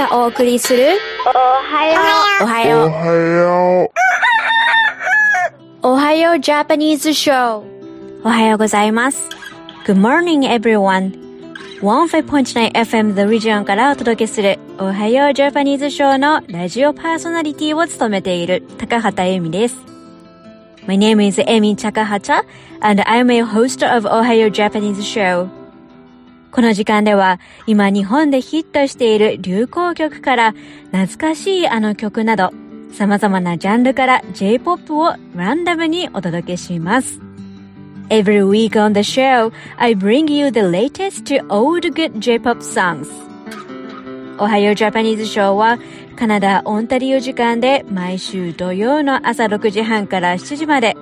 がお送りするおはよおはよう。おはよう Japanese Show おはようございます。Good morning everyone. 15.9 FM The Region からお届けするおはよう Japanese Show のラジオパーソナリティを務めている高畑由美です。My name is Amy Takahata and I'm a host of Ohio Japanese Show. この時間では今日本でヒットしている流行曲から懐かしいあの曲など様々なジャンルから J-POP をランダムにお届けします。Every week on the show, I bring you the latest to old good J-POP songs. おはようジャパニーズショーはカナダ・オンタリオ時間で毎週土曜の朝6時半から7時まで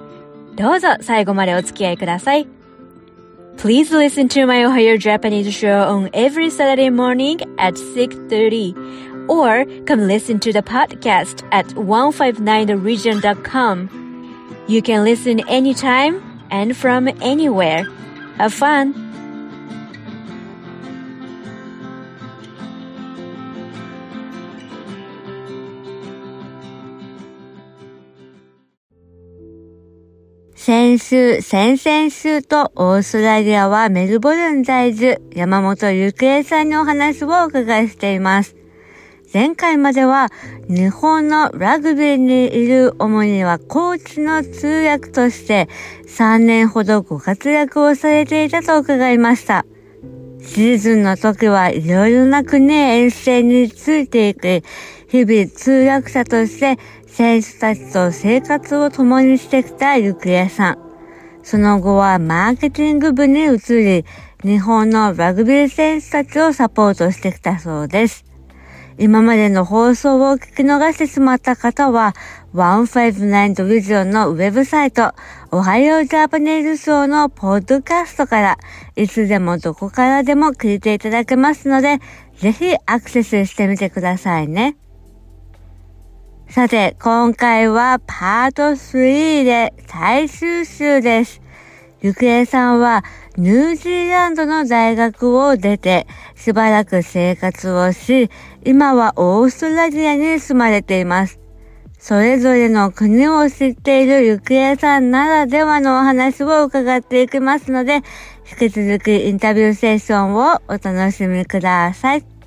どうぞ最後までお付き合いください。Please listen to my Ohio Japanese show on every Saturday morning at 6.30 or come listen to the podcast at 159theregion.com. You can listen anytime and from anywhere. Have fun! 先週、先々週とオーストラリアはメルボルン在住、山本ゆくえさんにお話をお伺いしています。前回までは日本のラグビーにいる主にはコーチの通訳として3年ほどご活躍をされていたと伺いました。シーズンの時はいろいろな国へ遠征についていく日々通訳者として選手たちと生活を共にしてきたゆくえさん。その後はマーケティング部に移り、日本のラグビー選手たちをサポートしてきたそうです。今までの放送を聞き逃してしまった方は、159 Division のウェブサイト、おはようジャパニーズショーのポッドキャストから、いつでもどこからでも聞いていただけますので、ぜひアクセスしてみてくださいね。さて、今回はパート3で最終週です。ゆくえさんはニュージーランドの大学を出てしばらく生活をし、今はオーストラリアに住まれています。それぞれの国を知っているゆくえさんならではのお話を伺っていきますので、引き続きインタビューセッションをお楽しみください。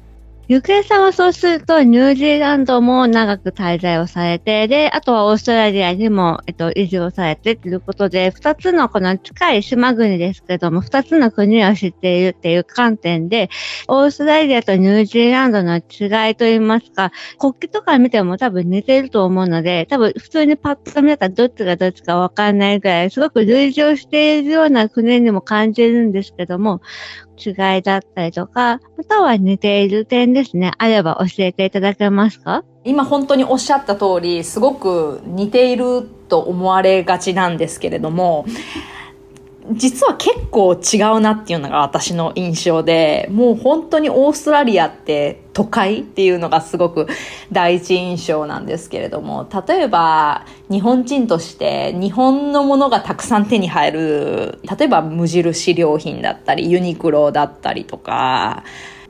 ゆくえさんはそうすると、ニュージーランドも長く滞在をされて、で、あとはオーストラリアにも、えっと、移住をされてということで、二つのこの近い島国ですけども、二つの国を知っているっていう観点で、オーストラリアとニュージーランドの違いといいますか、国旗とか見ても多分似てると思うので、多分普通にパッと見たらどっちがどっちかわかんないぐらい、すごく類似をしているような国にも感じるんですけども、違いだったりとか、または似ている点ですね、あれば教えていただけますか？今本当におっしゃった通り、すごく似ていると思われがちなんですけれども、実は結構違うなっていうのが私の印象で、もう本当にオーストラリアって都会っていうのがすごく第一印象なんですけれども、例えば日本人として日本のものがたくさん手に入る、例えば無印良品だったり、ユニクロだったりとか、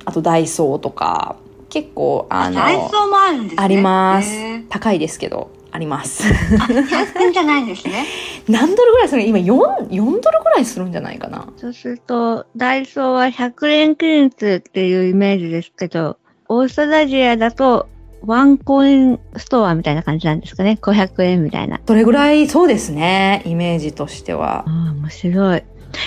あとダイソーとか、結構あの、ダイソーもあるんですね。あります。高いですけど、あります。あ、100円じゃないんですね。何ドルぐらいする今4、4ドルぐらいするんじゃないかな。そうすると、ダイソーは100円均一っていうイメージですけど、オーストラリアだと、ワンコインストアみたいな感じなんですかね。500円みたいな。それぐらい、そうですね。イメージとしては。ああ、面白い。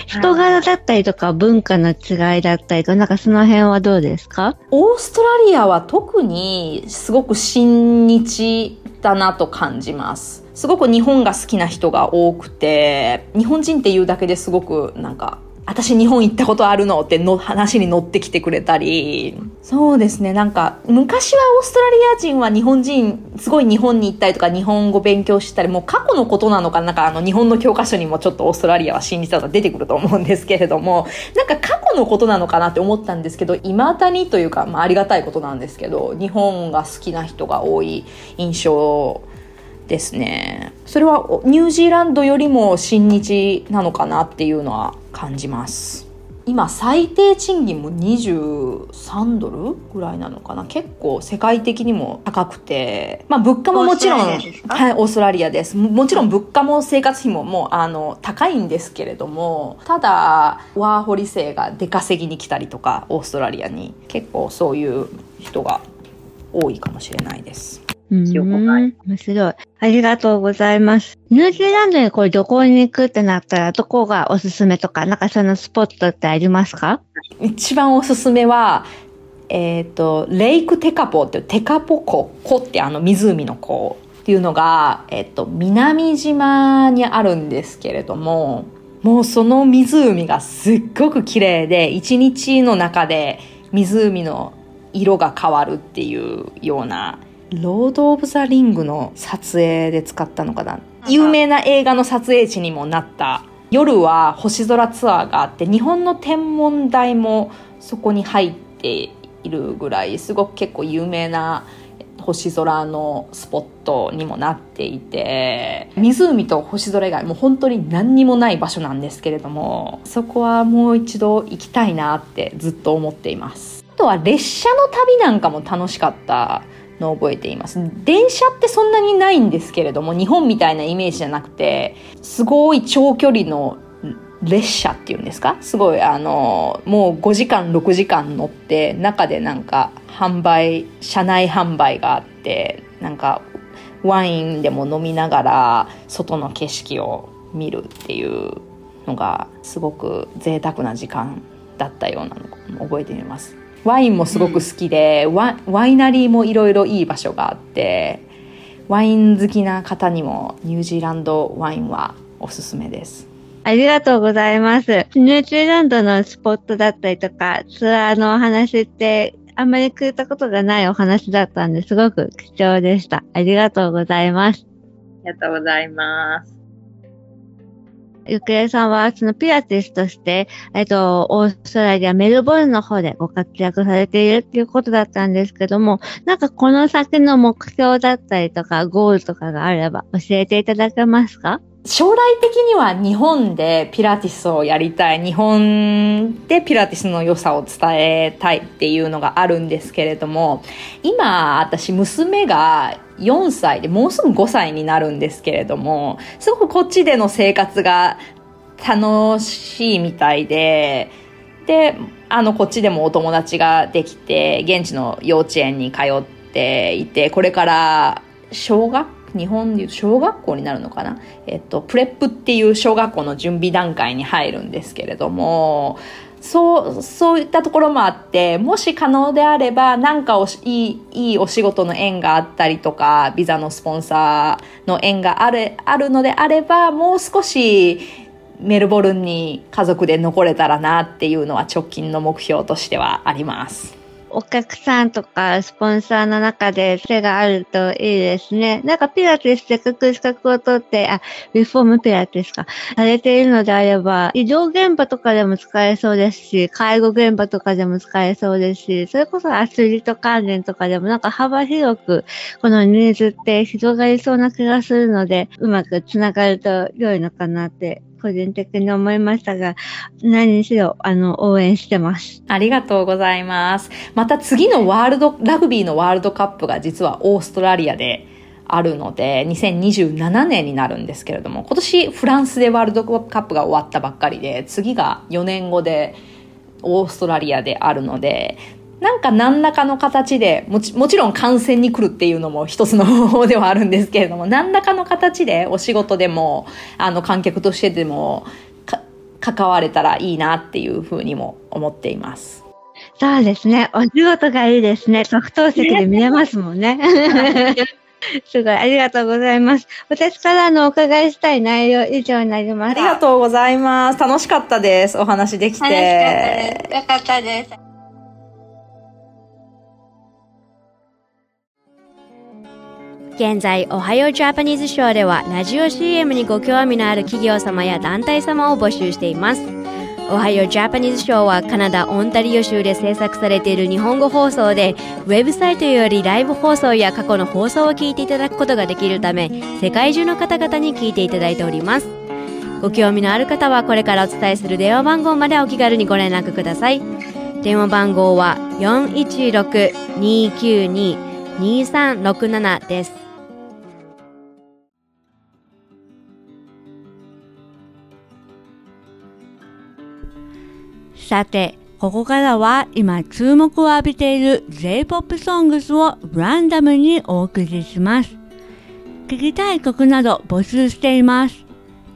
人柄だったりとか文化の違いだったりとか、なんかその辺はどうですか？オーストラリアは特にすごく親日だなと感じます。すごく日本が好きな人が多くて、日本人っていうだけですごくなんか、私日本行ったことあるの？っての話に乗ってきてくれたり、そうですね、なんか昔はオーストラリア人は日本人、すごい日本に行ったりとか日本語勉強したり、もう過去のことなのかな、んかあの日本の教科書にもちょっとオーストラリアは親日だと出てくると思うんですけれども、なんか過去のことなのかなって思ったんですけど、未だにというか、まあありがたいことなんですけど、日本が好きな人が多い印象ですね。それはニュージーランドよりも親日なのかなっていうのは感じます。今最低賃金も23ドルぐらいなのかな？結構世界的にも高くて、まあ、物価ももちろんオーストラリアですか？はいオーストラリアです。ももちろん物価も生活費ももうあの高いんですけれどもただワーホリ生が出稼ぎに来たりとかオーストラリアに結構そういう人が多いかもしれないですうんよくない面白い。ありがとうございます。ニュージーランドにこれ旅行に行くってなったら、どこがおすすめとか、なんかそのスポットってありますか？一番おすすめはえっ、とレイクテカポっていうテカポ湖湖ってあの湖の湖っていうのが、えっと南島にあるんですけれどももうその湖がすっごく綺麗で一日の中で湖の色が変わるっていうようなロード・オブ・ザ・リングの撮影で使ったのかな。有名な映画の撮影地にもなった。夜は星空ツアーがあって日本の天文台もそこに入っているぐらいすごく結構有名な星空のスポットにもなっていて湖と星空以外もう本当に何にもない場所なんですけれどもそこはもう一度行きたいなってずっと思っています。あとは列車の旅なんかも楽しかったのを覚えています。電車ってそんなにないんですけれども日本みたいなイメージじゃなくてすごい長距離の列車っていうんですか？すごいあのもう5時間6時間乗って中でなんか販売車内販売があってなんかワインでも飲みながら外の景色を見るっていうのがすごく贅沢な時間だったようなのを覚えています。ワインもすごく好きで、ワワイナリーもいろいろいい場所があってワイン好きな方にもニュージーランドワインはおすすめですありがとうございます。ニュージーランドのスポットだったりとか、ツアーのお話って、あんまり聞いたことがないお話だったんで、すごく貴重でした。ありがとうございます。ありがとうございますゆくえさんは、そのピラティスとして、えっと、オーストラリア、メルボルンの方でご活躍されているっていうことだったんですけども、なんかこの先の目標だったりとか、ゴールとかがあれば教えていただけますか？将来的には日本でピラティスをやりたい日本でピラティスの良さを伝えたいっていうのがあるんですけれども今私娘が4歳でもうすぐ5歳になるんですけれどもすごくこっちでの生活が楽しいみたいでであのこっちでもお友達ができて現地の幼稚園に通っていてこれから小学日本でいうと小学校になるのかな、えっと、プレップっていう小学校の準備段階に入るんですけれどもそうそういったところもあってもし可能であれば何かおしいいいいお仕事の縁があったりとかビザのスポンサーの縁があるあるのであればもう少しメルボルンに家族で残れたらなっていうのは直近の目標としてはあります。お客さんとかスポンサーの中で手があるといいですね。なんかピラティスせっかく資格を取って、あ、リフォームピラティスか、されているのであれば、医療現場とかでも使えそうですし、介護現場とかでも使えそうですし、それこそアスリート関連とかでもなんか幅広く、このニーズって広がりそうな気がするので、うまくつながると良いのかなって、個人的に思いましたが、何にしろ、あの、応援してます。ありがとうございます。また次のワールド、ラグビーのワールドカップが実はオーストラリアであるので、2027年になるんですけれども、今年フランスでワールドカップが終わったばっかりで、次が4年後でオーストラリアであるので、なんか何らかの形でもち、もちろん観戦に来るっていうのも一つの方法ではあるんですけれども、何らかの形でお仕事でも、あの観客としてでも、か関われたらいいなっていうふうにも思っています。そうですね。お仕事がいいですね。特等席で見れますもんね。すごい。ありがとうございます。私からのお伺いしたい内容以上になります。ありがとうございます。楽しかったです。お話でき楽しかったて。です。よかったです。現在、おはようジャパニーズショーでは、ラジオ CM にご興味のある企業様や団体様を募集しています。おはようジャパニーズショーはカナダ・オンタリオ州で制作されている日本語放送で、ウェブサイトよりライブ放送や過去の放送を聞いていただくことができるため、世界中の方々に聞いていただいております。ご興味のある方はこれからお伝えする電話番号までお気軽にご連絡ください。電話番号は416-292-2367です。さて、ここからは今注目を浴びている J-POP ソングスをランダムにお送りします。聞きたい曲など募集しています。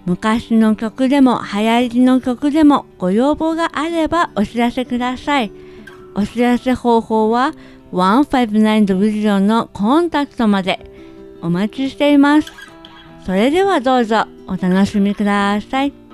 昔の曲でも流行りの曲でもご要望があればお知らせください。お知らせ方法は159 Division のコンタクトまでお待ちしています。それではどうぞお楽しみください。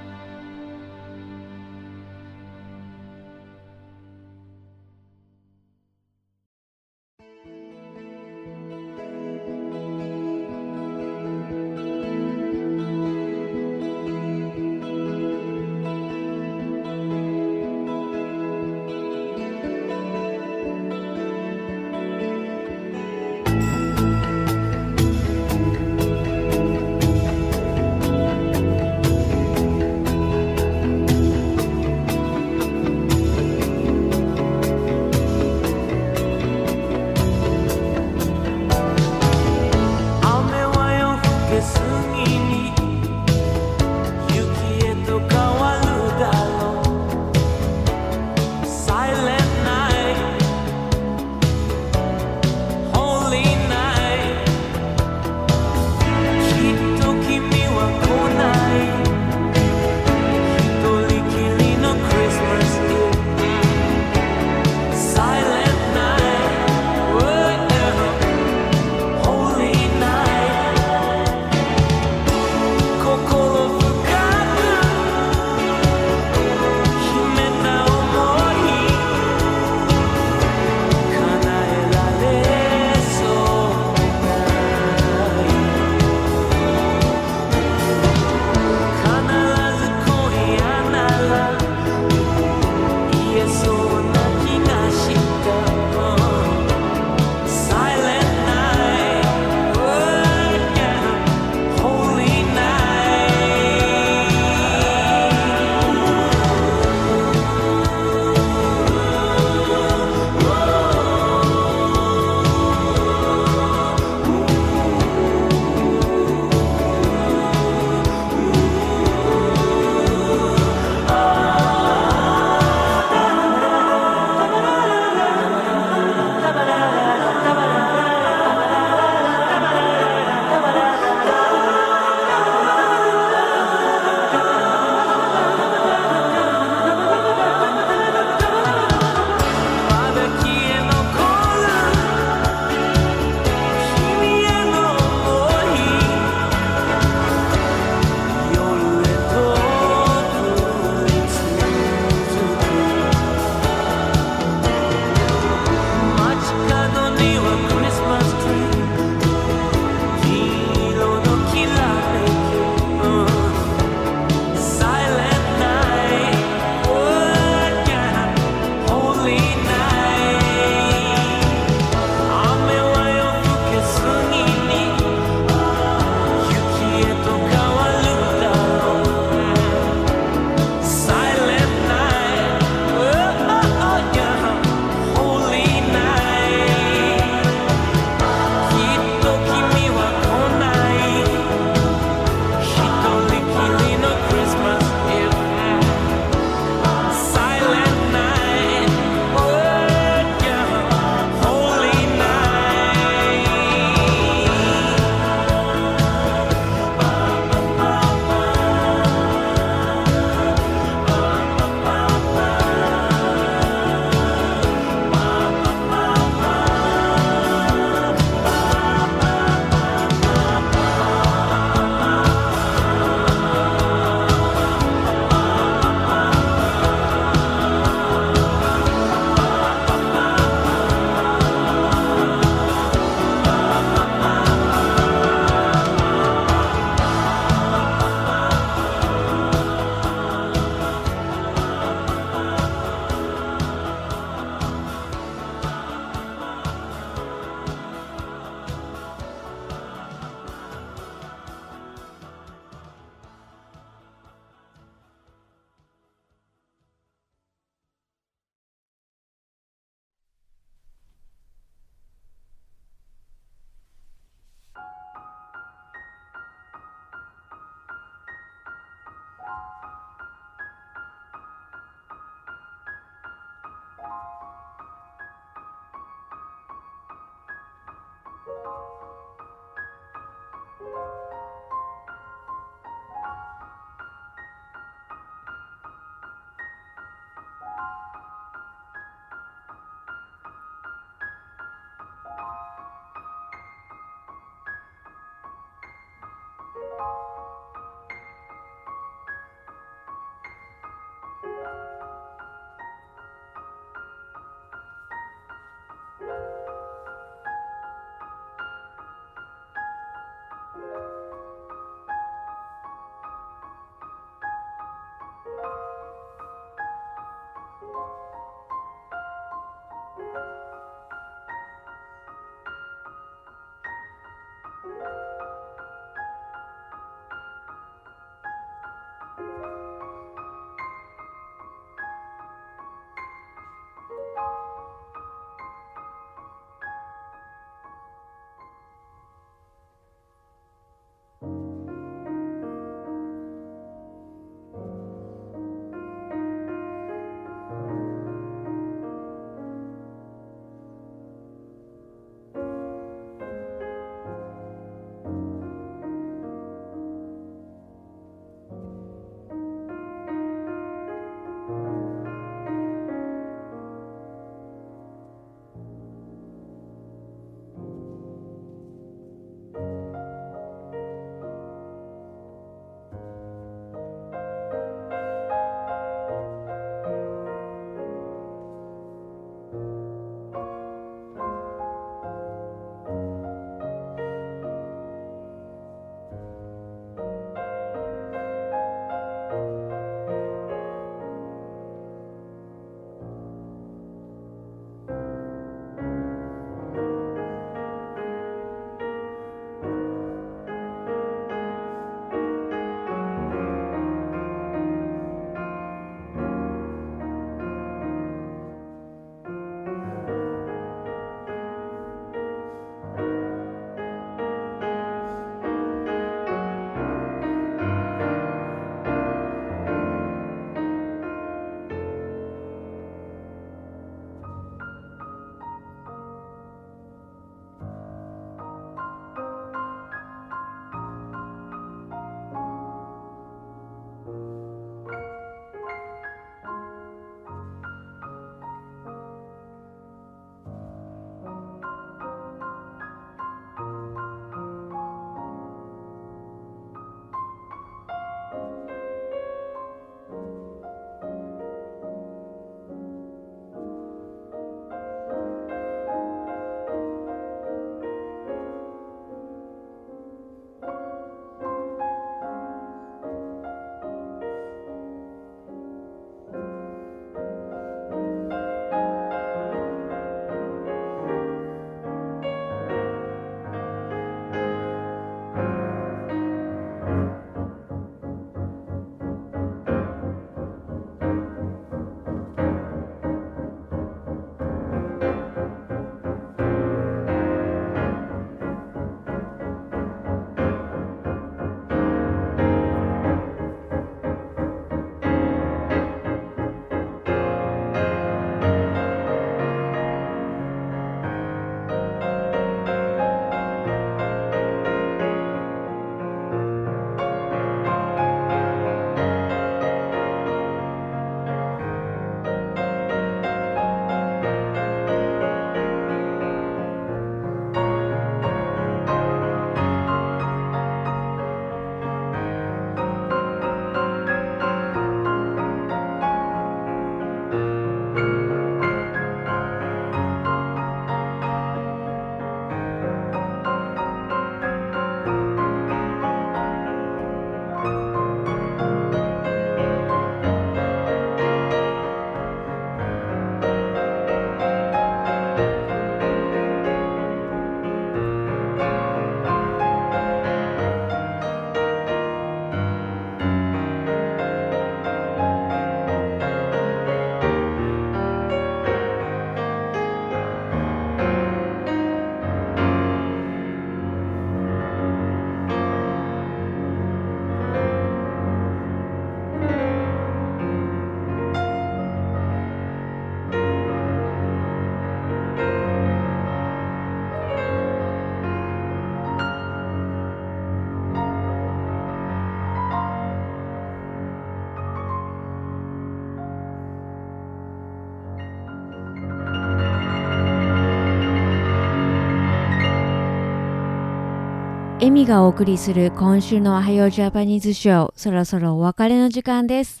エミがお送りする今週のおはようジャパニーズショー、そろそろお別れの時間です。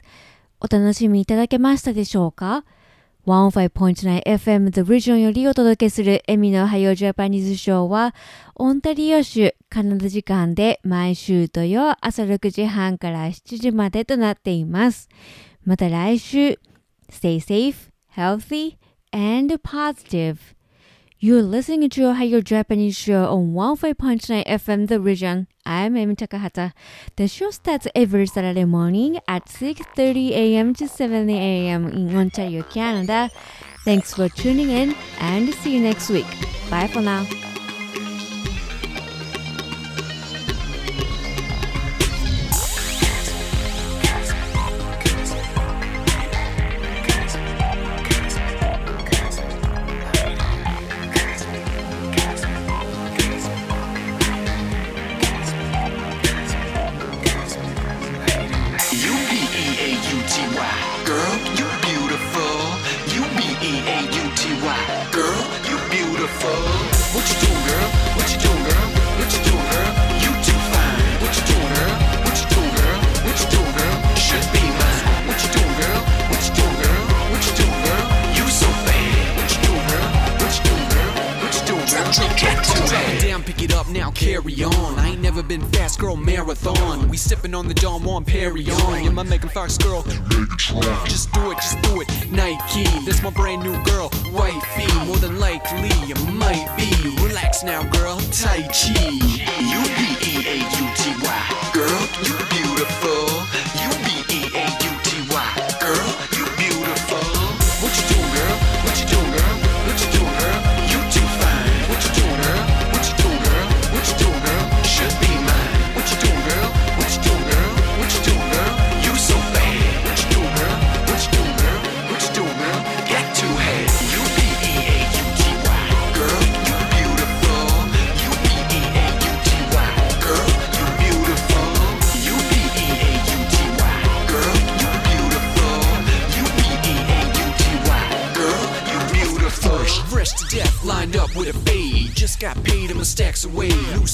お楽しみいただけましたでしょうか ?15.9FM The Region よりお届けするエミのおはようジャパニーズショーは、オンタリオ州カナダ時間で毎週土曜朝6時半から7時までとなっています。また来週、Stay safe, healthy, and positive. You're listening to Ohio Japanese show on 15.9 FM The Region. I'm Emi Takahata. The show starts every Saturday morning at 6.30 a.m. to 7 a.m. in Ontario, Canada. Thanks for tuning in and see you next week. Bye for now. U-B-E-A-U-T-Y Girl, you beautiful What you doing, girl? What you doing, girl? What you doing, girl? Carry on. I ain't never been fast, girl, marathon. We sipping on the Don Juan Perry on. You're my Megan Fox girl. Just do it, just do it. Nike, this my brand new girl. Wifey, more than likely, you might be. Relax now, girl. Tai Chi. U-B-E-A-U-T-Y Girl, you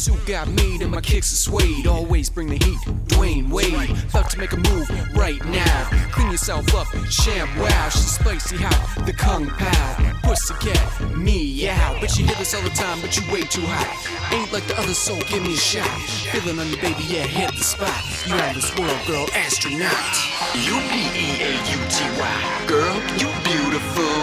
suit got made and my kicks are suede. Always bring the heat, Dwayne Wade. About to make a move right now. Clean yourself up, sham wow. She's spicy hot, the kung pao. Pussycat, meow. Bet you hear this all the time, but you way too hot. Ain't like the other soul, give me a shot. Feeling on the baby, yeah, hit the spot. You on this world, girl, astronaut. U-B-E-A-U-T-Y Girl, you beautiful